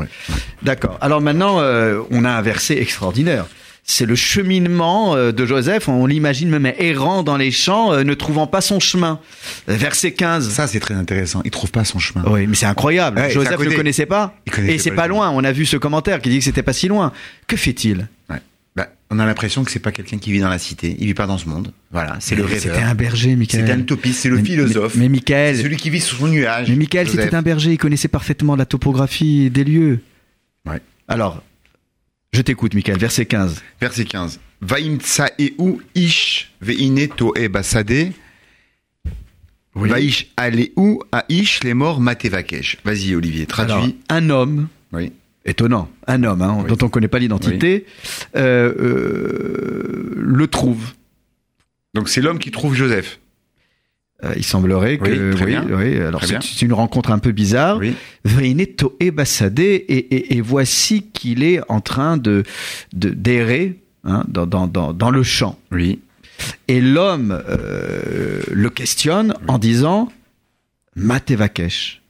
[SPEAKER 2] D'accord. Alors maintenant, euh, on a un verset extraordinaire c'est le cheminement euh, de Joseph. On l'imagine même errant dans les champs, euh, ne trouvant pas son chemin. Verset 15.
[SPEAKER 3] Ça, c'est très intéressant. Il trouve pas son chemin.
[SPEAKER 2] Oui, mais c'est incroyable. Joseph ne connaissait pas. Et c'est pas, loin. On a vu ce commentaire qui dit que c'était pas si loin. Que fait-il?
[SPEAKER 3] Bah, on a l'impression que c'est pas quelqu'un qui vit dans la cité. Il vit pas dans ce monde. Voilà, c'est le rêveur.
[SPEAKER 2] C'était un berger, Michael.
[SPEAKER 3] C'est un utopiste, c'est le philosophe.
[SPEAKER 2] Mais, Michael.
[SPEAKER 3] celui qui vit sur son nuage.
[SPEAKER 2] Mais Michael, c'était un berger. Il connaissait parfaitement la topographie des lieux.
[SPEAKER 3] Ouais.
[SPEAKER 2] Alors, je t'écoute, Michael. Verset 15.
[SPEAKER 3] Verset 15. Vaimtsaeu ish veine toe basade. Vaish aleu aish les morts matevakesh. Vas-y, Olivier, traduis.
[SPEAKER 2] un homme.
[SPEAKER 3] Oui.
[SPEAKER 2] Étonnant. Un homme, hein, dont on ne connaît pas l'identité, euh, euh, le trouve.
[SPEAKER 3] Donc c'est l'homme qui trouve Joseph.
[SPEAKER 2] Euh, il semblerait que
[SPEAKER 3] oui, bien.
[SPEAKER 2] oui, alors c'est une rencontre un peu bizarre. Oui. et, et, voici qu'il est en train de d'errer hein, dans, dans, dans, dans, le champ.
[SPEAKER 3] Oui.
[SPEAKER 2] Et l'homme euh, le questionne en disant Matevakesh.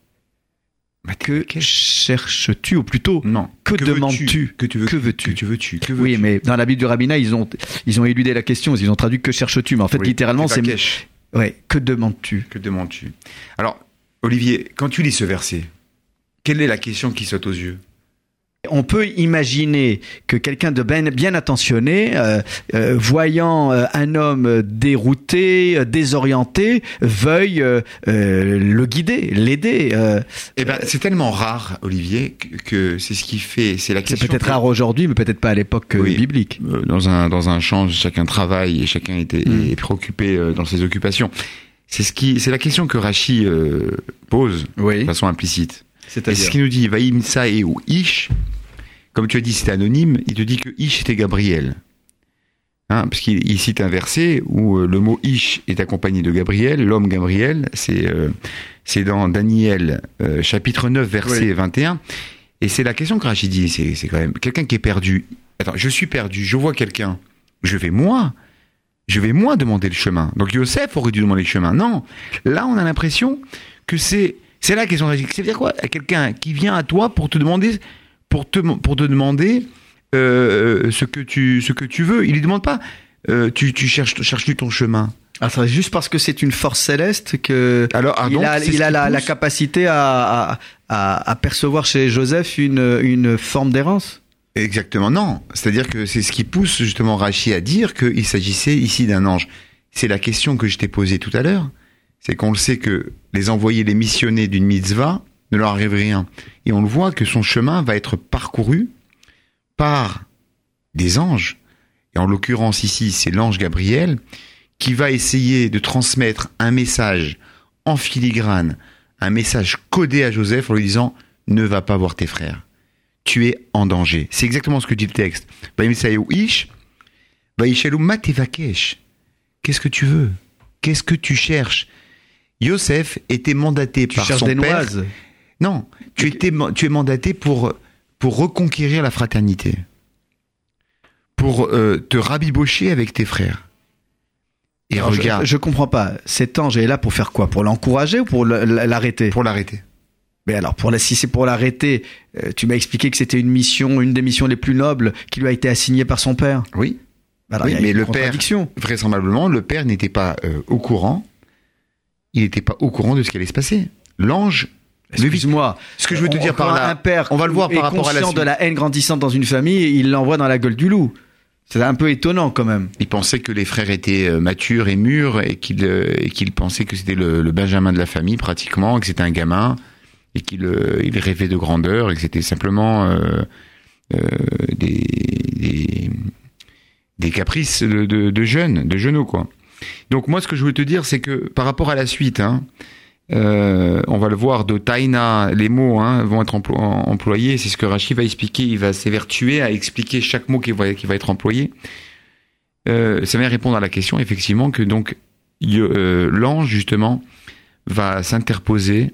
[SPEAKER 2] Que cherches-tu ou plutôt
[SPEAKER 3] non.
[SPEAKER 2] que, demandes-tu
[SPEAKER 3] Que tu veux
[SPEAKER 2] Que veux-tu?
[SPEAKER 3] Que veux-tu? Que
[SPEAKER 2] veux Oui, mais dans la Bible du rabbinat, ils ont ils ont éludé la question, ils ont traduit que cherches-tu, mais en fait littéralement c'est Ouais, que demandes-tu?
[SPEAKER 3] Que demandes-tu? Alors, Olivier, quand tu lis ce verset, quelle est la question qui saute aux yeux?
[SPEAKER 2] On peut imaginer que quelqu'un de bien, bien attentionné, euh, euh, voyant euh, un homme dérouté, désorienté, veuille le guider, l'aider.
[SPEAKER 3] eh ben, c'est tellement rare, Olivier, que, c'est ce qui fait. C'est la question.
[SPEAKER 2] C'est peut-être rare aujourd'hui, mais peut-être pas à l'époque biblique.
[SPEAKER 3] Dans un dans un champ, chacun travaille et chacun était est préoccupé dans ses occupations. C'est ce qui, c'est la question que Rachi pose de façon implicite. C'est ce qu'il nous dit, Vaïmsa et ou Ish, comme tu as dit, c'est anonyme, il te dit que Ish était Gabriel. Hein, parce qu'il cite un verset où euh, le mot Ish est accompagné de Gabriel, l'homme Gabriel, c'est euh, dans Daniel euh, chapitre 9 verset 21. Et c'est la question que Rachid dit, c'est quand même quelqu'un qui est perdu. Attends, je suis perdu, je vois quelqu'un, je vais moi, je vais moi demander le chemin. Donc Yosef aurait dû demander le chemin. Non, là on a l'impression que c'est c'est la question tragique. C'est-à-dire quoi? Quelqu'un qui vient à toi pour te demander, pour te, pour te demander euh, ce, que tu, ce que tu veux. Il lui demande pas, euh, tu, tu cherches, cherches-tu ton chemin?
[SPEAKER 2] Ah, c'est juste parce que c'est une force céleste que
[SPEAKER 3] Alors, ah,
[SPEAKER 2] il a, il a la, la, capacité à, à, à, percevoir chez Joseph une, une forme d'errance.
[SPEAKER 3] Exactement, non. C'est-à-dire que c'est ce qui pousse justement Rachi à dire qu'il s'agissait ici d'un ange. C'est la question que je t'ai posée tout à l'heure c'est qu'on le sait que les envoyés, les missionnés d'une mitzvah, ne leur arrive rien. Et on le voit que son chemin va être parcouru par des anges. Et en l'occurrence ici, c'est l'ange Gabriel qui va essayer de transmettre un message en filigrane, un message codé à Joseph en lui disant ne va pas voir tes frères. Tu es en danger. C'est exactement ce que dit le texte. Qu'est-ce que tu veux? Qu'est-ce que tu cherches? Yosef était mandaté par son père. Non, tu, étais, tu es mandaté pour, pour reconquérir la fraternité, pour euh, te rabibocher avec tes frères.
[SPEAKER 2] Et regarde. Je, je, comprends pas. Cet ange est là pour faire quoi? Pour l'encourager ou pour l'arrêter?
[SPEAKER 3] Pour l'arrêter.
[SPEAKER 2] Mais alors, pour la, si c'est pour l'arrêter, euh, tu m'as expliqué que c'était une mission, une des missions les plus nobles qui lui a été assignée par son père.
[SPEAKER 3] Oui. mais le père, vraisemblablement, le père n'était pas euh, au courant il n'était pas au courant de ce qui allait se passer. L'ange
[SPEAKER 2] Excuse-moi.
[SPEAKER 3] Ce que je veux te dire par là,
[SPEAKER 2] un père, on va le voir par rapport à la de la haine grandissante dans une famille, il l'envoie dans la gueule du loup. C'est un peu étonnant quand même.
[SPEAKER 3] Il pensait que les frères étaient euh, matures et mûrs et qu'il euh, pensait que c'était le, Benjamin de la famille pratiquement, que c'était un gamin et qu'il euh, il rêvait de grandeur et que c'était simplement euh, des, des, des caprices de, de, de jeunes, de genoux quoi. Donc moi, ce que je veux te dire, c'est que par rapport à la suite, hein, euh, on va le voir de Taina, les mots hein, vont être employés. C'est ce que Rachid va expliquer. Il va s'évertuer à expliquer chaque mot qui va, qui va être employé. Euh, ça vient répondre à la question, effectivement, que donc euh, l'ange justement va s'interposer,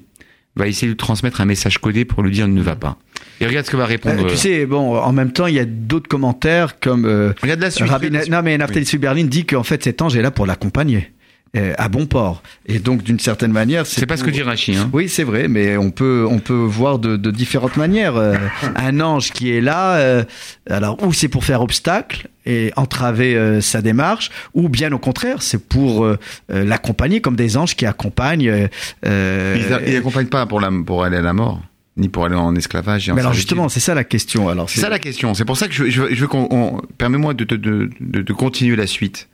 [SPEAKER 3] va essayer de transmettre un message codé pour lui dire ne va pas. Et regarde ce que va répondre.
[SPEAKER 2] Euh, tu sais, bon, en même temps, il y a d'autres commentaires comme. Euh,
[SPEAKER 3] regarde la suite.
[SPEAKER 2] non, mais Naftali oui. dit qu'en fait, cet ange est là pour l'accompagner. Euh, à bon port. Et donc, d'une certaine manière,
[SPEAKER 3] c'est pas ce que dit Rachi. Hein.
[SPEAKER 2] Oui, c'est vrai, mais on peut on peut voir de, de différentes manières. Euh, un ange qui est là, euh, alors ou c'est pour faire obstacle et entraver sa démarche, ou bien au contraire, c'est pour l'accompagner comme des anges qui accompagnent.
[SPEAKER 3] ils n'accompagnent pas pour la pour aller à la mort ni pour aller en esclavage.
[SPEAKER 2] Et Mais alors justement, c'est ça la question. Alors
[SPEAKER 3] c'est ça la question. C'est pour ça que je, je, je veux qu'on permets-moi de, de, de, de, continuer la suite.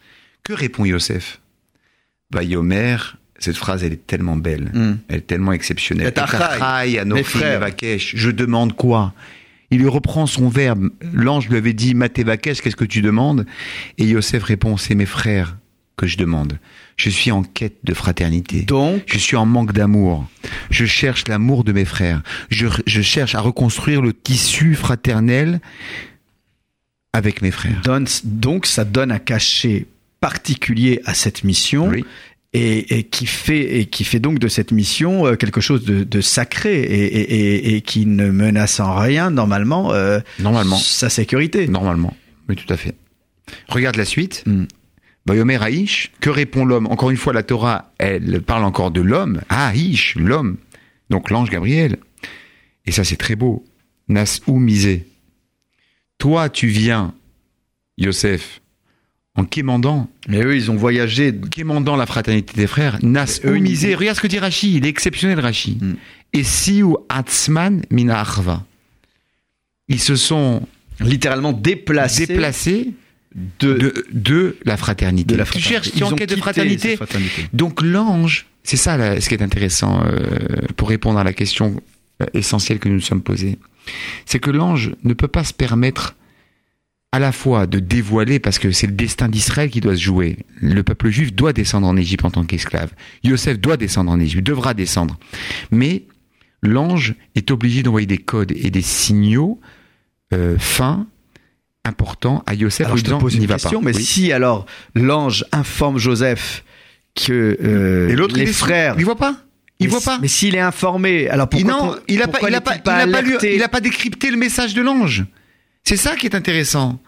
[SPEAKER 3] Que répond Yosef? Bayomer, cette phrase, elle est tellement belle, hmm. elle est tellement exceptionnelle. Je demande quoi? Il lui reprend son verbe. L'ange lui avait dit Matevakesh, qu'est-ce que tu demandes? Et Yosef répond C'est mes frères que je demande. Je suis en quête de fraternité.
[SPEAKER 2] Donc,
[SPEAKER 3] je suis en manque d'amour. Je cherche l'amour de mes frères. Je, je, cherche à reconstruire le tissu fraternel avec mes frères.
[SPEAKER 2] donc, ça donne un cachet particulier à cette mission. Et, qui fait et qui fait donc de cette mission euh, quelque chose de, sacré et, qui ne menace en rien normalement, euh,
[SPEAKER 3] normalement
[SPEAKER 2] sa sécurité.
[SPEAKER 3] Normalement, oui, tout à fait. Regarde la suite. Mm. Aïch, que répond l'homme? Encore une fois, la Torah, elle parle encore de l'homme. Ah, Ish, l'homme. Donc l'ange Gabriel. Et ça, c'est très beau. Nas ou misé. Toi, tu viens, Yosef, en quémandant.
[SPEAKER 2] Mais eux, ils ont voyagé.
[SPEAKER 3] Quémandant la fraternité des frères. Nas misé. Regarde ce que dit Rashi. Il est exceptionnel, Rashi. Mm. Et si ou Atzman mina Ils se sont
[SPEAKER 2] littéralement déplacés.
[SPEAKER 3] Déplacés de, de, la fraternité.
[SPEAKER 2] De Tu
[SPEAKER 3] cherches, tu de fraternité. Donc l'ange, c'est ça ce qui est intéressant euh, pour répondre à la question euh, essentielle que nous nous sommes posée. C'est que l'ange ne peut pas se permettre à la fois de dévoiler, parce que c'est le destin d'Israël qui doit se jouer. Le peuple juif doit descendre en Égypte en tant qu'esclave. Yosef doit descendre en Égypte, devra descendre. Mais l'ange est obligé d'envoyer des codes et des signaux euh, fins important à Joseph
[SPEAKER 2] alors, je te pose une question, mais si alors l'ange informe Joseph que euh, et l'autre les frères,
[SPEAKER 3] il voit pas. Il voit pas.
[SPEAKER 2] Mais s'il est informé, alors pourquoi
[SPEAKER 3] Non, il a pas, il a pas, il a pas, il a pas décrypté le message de l'ange. C'est ça qui est intéressant.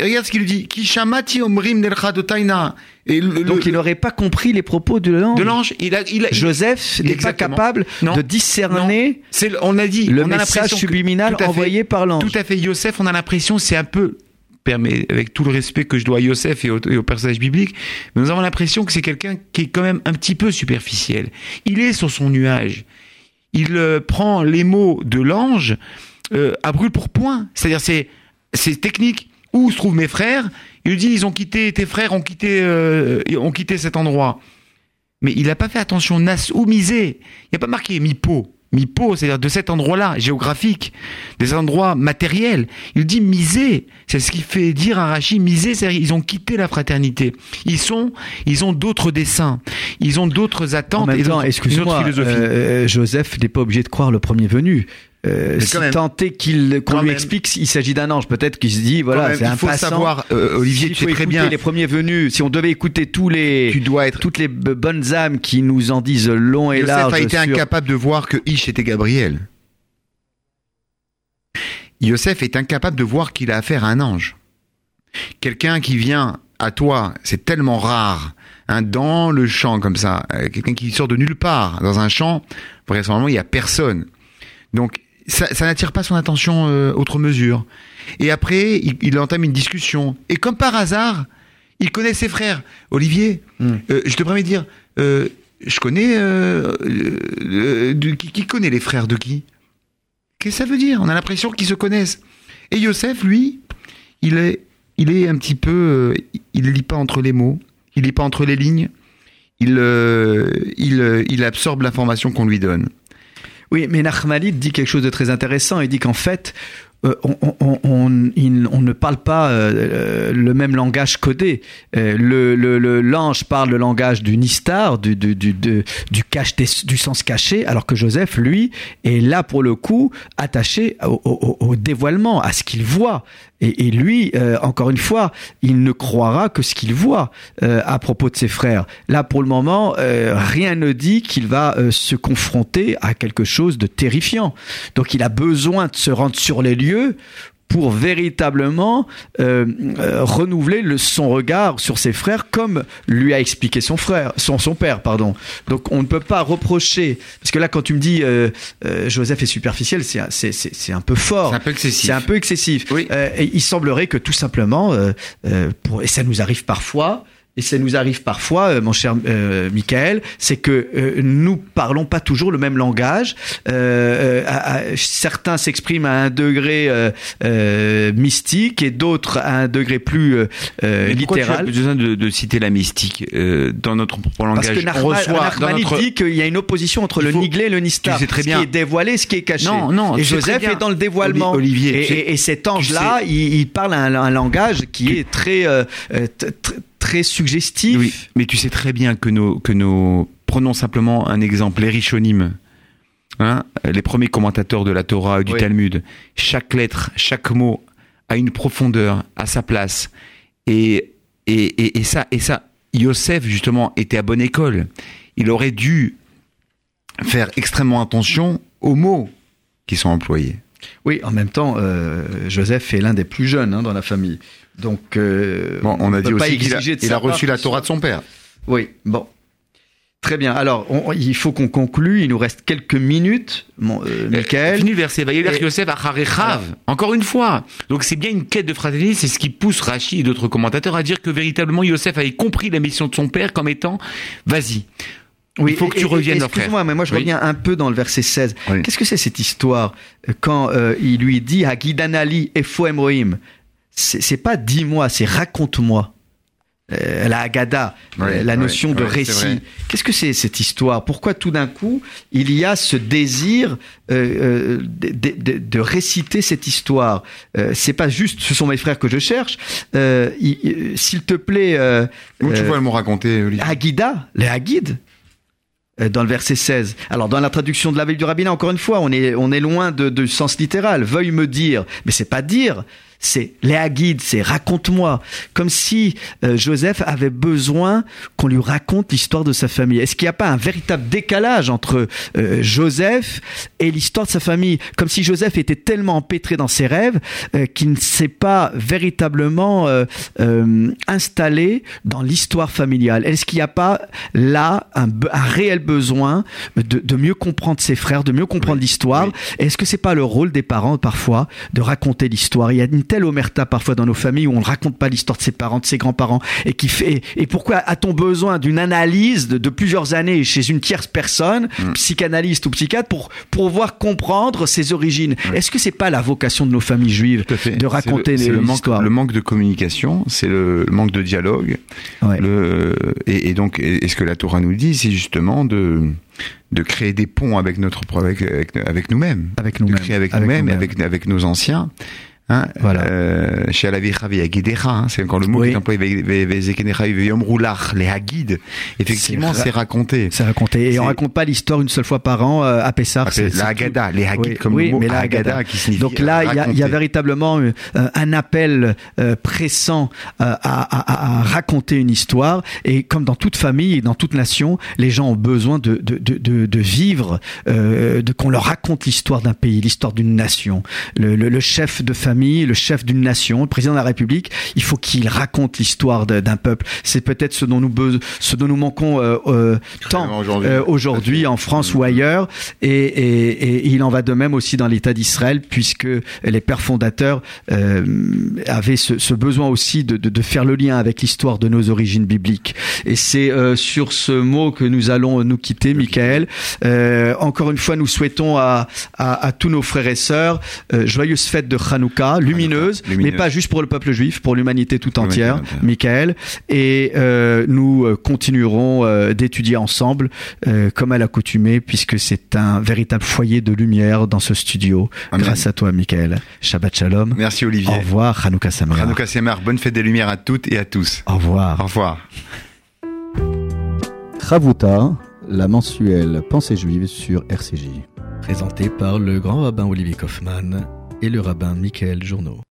[SPEAKER 3] Regarde ce qu'il lui dit. Kishamati omrim
[SPEAKER 2] Et Donc il n'aurait pas compris les propos de l'ange.
[SPEAKER 3] De l'ange. Il a, il
[SPEAKER 2] Joseph n'est pas capable de discerner.
[SPEAKER 3] C'est, on a dit.
[SPEAKER 2] Le message subliminal envoyé par l'ange.
[SPEAKER 3] Tout à fait. Joseph, on a l'impression, c'est un peu avec tout le respect que je dois à Yosef et au, et au personnage biblique, mais nous avons l'impression que c'est quelqu'un qui est quand même un petit peu superficiel. Il est sur son nuage. Il euh, prend les mots de l'ange euh, à brûle pour point. C'est-à-dire, c'est, c'est technique. Où se trouvent mes frères? Il lui dit, ils ont quitté, tes frères ont quitté, euh, ont quitté cet endroit. Mais il n'a pas fait attention, nas ou misé. Il n'a pas marqué mipo. Mipo, c'est-à-dire de cet endroit-là, géographique, des endroits matériels. Il dit misé. C'est ce qui fait dire à Rachid, misé, c'est-à-dire ils ont quitté la fraternité. Ils sont, ils ont d'autres dessins. Ils ont d'autres attentes
[SPEAKER 2] et d'autres philosophies. Euh, Joseph n'est pas obligé de croire le premier venu. Euh, si tenté qu'il qu'on lui explique il s'agit d'un ange, peut-être qu'il se dit voilà c'est un
[SPEAKER 3] faut savoir, euh, Olivier, tu sais très bien.
[SPEAKER 2] Les premiers venus, si on devait écouter tous les, tu dois être toutes les bonnes âmes qui nous en disent long et large.
[SPEAKER 3] Yosef a été incapable de voir que Ish était Gabriel. Yosef est incapable de voir qu'il a affaire à un ange. Quelqu'un qui vient à toi, c'est tellement rare, hein, dans le champ comme ça, euh, quelqu'un qui sort de nulle part dans un champ, vraisemblablement il y a personne. Donc ça, n'attire pas son attention euh, autre mesure. Et après, il, entame une discussion. Et comme par hasard, il connaît ses frères. Olivier, hmm. euh, je te permets de dire, euh, je connais... qui, qui, connaît les frères de qui? Qu'est-ce que ça veut dire? On a l'impression qu'ils se connaissent. Et Yosef, lui, il est, il est un petit peu... il ne lit pas entre les mots, il lit pas entre les lignes, il, il, il absorbe l'information qu'on lui donne.
[SPEAKER 2] Oui, mais Nachmanide dit quelque chose de très intéressant. Il dit qu'en fait, euh, on, ne parle pas euh, le même langage codé. Euh, le, l'ange parle le langage du nistar, du, du, du, du, sens caché, alors que Joseph, lui, est là pour le coup attaché au dévoilement, à ce qu'il voit. Et, et lui, encore une fois, il ne croira que ce qu'il voit à propos de ses frères. Là, pour le moment, rien ne dit qu'il va se confronter à quelque chose de terrifiant. Donc, il a besoin de se rendre sur les lieux pour véritablement euh, euh, renouveler le, son regard sur ses frères comme lui a expliqué son frère, son, son père, pardon. Donc on ne peut pas reprocher, parce que là quand tu me dis euh, Joseph est superficiel, c'est, c'est, c'est, un peu fort.
[SPEAKER 3] C'est un peu excessif.
[SPEAKER 2] C'est un peu excessif. Oui. et il semblerait que tout simplement, pour, et ça nous arrive parfois, et ça nous arrive parfois, euh, mon cher euh, Michael, c'est que euh, nous parlons pas toujours le même langage. Euh, certains s'expriment à un degré mystique et d'autres à un degré plus littéral.
[SPEAKER 3] Tu as besoin de, de, citer la mystique dans notre propre langage?
[SPEAKER 2] Parce que Narmani dit qu'il y a une opposition entre le niglé et le nistar. Très bien. Ce qui est dévoilé, ce qui est caché.
[SPEAKER 3] Non, non.
[SPEAKER 2] Et Joseph est dans le dévoilement.
[SPEAKER 3] Olivier.
[SPEAKER 2] Et, et, et cet ange-là, il, il, parle un, un langage qui est très, très très suggestif. Oui,
[SPEAKER 3] mais tu sais très bien que nos, que nos, prenons simplement un exemple, les Rishonim, hein, les premiers commentateurs de la Torah et du Talmud, chaque lettre, chaque mot a une profondeur, à sa place, et, et, et, ça, et ça, Yosef, justement, était à bonne école. Il aurait dû faire extrêmement attention aux mots qui sont employés.
[SPEAKER 2] Oui, en même temps, euh, Joseph est l'un des plus jeunes hein, dans la famille. Donc,
[SPEAKER 3] euh, bon, on a dit aussi qu'il a, il a reçu la Torah de son père.
[SPEAKER 2] Oui, bon. Très bien. Alors, il faut qu'on conclue. Il nous reste quelques minutes, mon, euh, Michael.
[SPEAKER 3] Fini le verset. Yosef Encore une fois. Donc, c'est bien une quête de fraternité. C'est ce qui pousse Rachid et d'autres commentateurs à dire que véritablement Yosef avait compris la mission de son père comme étant, vas-y. Oui, il faut que tu reviennes,
[SPEAKER 2] Excuse-moi, mais moi je reviens un peu dans le verset 16. Qu'est-ce que c'est cette histoire euh, quand euh, il lui dit à Gidanali et Foemroim C'est pas dis-moi, c'est raconte-moi. Euh, la Haggadah, euh, la notion de récit. Qu'est-ce que c'est cette histoire? Pourquoi tout d'un coup il y a ce désir euh, de, de, réciter cette histoire? C'est pas juste ce sont mes frères que je cherche. S'il te plaît,
[SPEAKER 3] où tu vois le mot raconter
[SPEAKER 2] Olivier? Les Hagid dans le verset 16. Alors dans la traduction de la veille du rabbinat, encore une fois, on est on est loin de, de sens littéral. Veuille me dire, mais c'est pas dire, c'est Léa Guide, c'est raconte-moi, comme si euh, Joseph avait besoin qu'on lui raconte l'histoire de sa famille. Est-ce qu'il n'y a pas un véritable décalage entre euh, Joseph et l'histoire de sa famille, comme si Joseph était tellement empêtré dans ses rêves euh, qu'il ne s'est pas véritablement installé dans l'histoire familiale. Est-ce qu'il n'y a pas là un, réel besoin de, mieux comprendre ses frères, de mieux comprendre l'histoire? Est-ce que c'est pas le rôle des parents parfois de raconter l'histoire? Il y a une telle omerta parfois dans nos familles où on ne raconte pas l'histoire de ses parents, de ses grands-parents, et qui fait. Et pourquoi a-t-on besoin d'une analyse de, plusieurs années chez une tierce personne, mm. psychanalyste ou psychiatre, pour pouvoir comprendre ses origines? Est-ce que c'est pas la vocation de nos familles juives de raconter
[SPEAKER 3] l'histoire? le, manque de communication, c'est le, manque de dialogue. Le, et, donc, et, ce que la Torah nous dit, c'est justement de de créer des ponts avec notre avec avec, nous-mêmes,
[SPEAKER 2] avec nous-mêmes,
[SPEAKER 3] avec nous-mêmes, avec, avec nos anciens. Hein, voilà. Euh, chez hein, c'est encore le mot oui. qui est employé, les Hagid. Effectivement, c'est raconté.
[SPEAKER 2] C'est raconté. Et on raconte pas l'histoire une seule fois par an euh, à Pessah.
[SPEAKER 3] Ah, la Haggadah, les Hagid comme le mot mais la Haggadah qui signifie
[SPEAKER 2] Donc là, il y a, y a, véritablement euh, un appel euh, pressant à, à, à, raconter une histoire. Et comme dans toute famille et dans toute nation, les gens ont besoin de, de, de, de, vivre, de qu'on leur raconte l'histoire d'un pays, l'histoire d'une nation. Le, le, le chef de famille le chef d'une nation, le président de la République, il faut qu'il raconte l'histoire d'un peuple. C'est peut-être ce dont nous ce dont nous manquons euh, euh, tant aujourd'hui euh, en France ou ailleurs, et, et, et, il en va de même aussi dans l'État d'Israël, puisque les pères fondateurs avaient ce, ce, besoin aussi de, de, de, faire le lien avec l'histoire de nos origines bibliques. Et c'est sur ce mot que nous allons nous quitter, Michael. encore une fois, nous souhaitons à, à, à tous nos frères et sœurs joyeuses fêtes de Hanouka lumineuse, mais pas juste pour le peuple juif, pour l'humanité tout entière, Michael. Et euh, nous euh, continuerons euh, d'étudier ensemble, comme à l'accoutumée, puisque c'est un véritable foyer de lumière dans ce studio. Grâce à toi, Michael. Shabbat Shalom.
[SPEAKER 3] Merci, Olivier.
[SPEAKER 2] Au revoir, Hanouka Samar.
[SPEAKER 3] Hanouka Samar, bonne fête des lumières à toutes et à tous.
[SPEAKER 2] Au revoir.
[SPEAKER 3] Au revoir.
[SPEAKER 4] Ravuta, la mensuelle Pensée juive sur RCJ. Présenté par le grand rabbin Olivier Kaufmann et le rabbin Michael Journeau.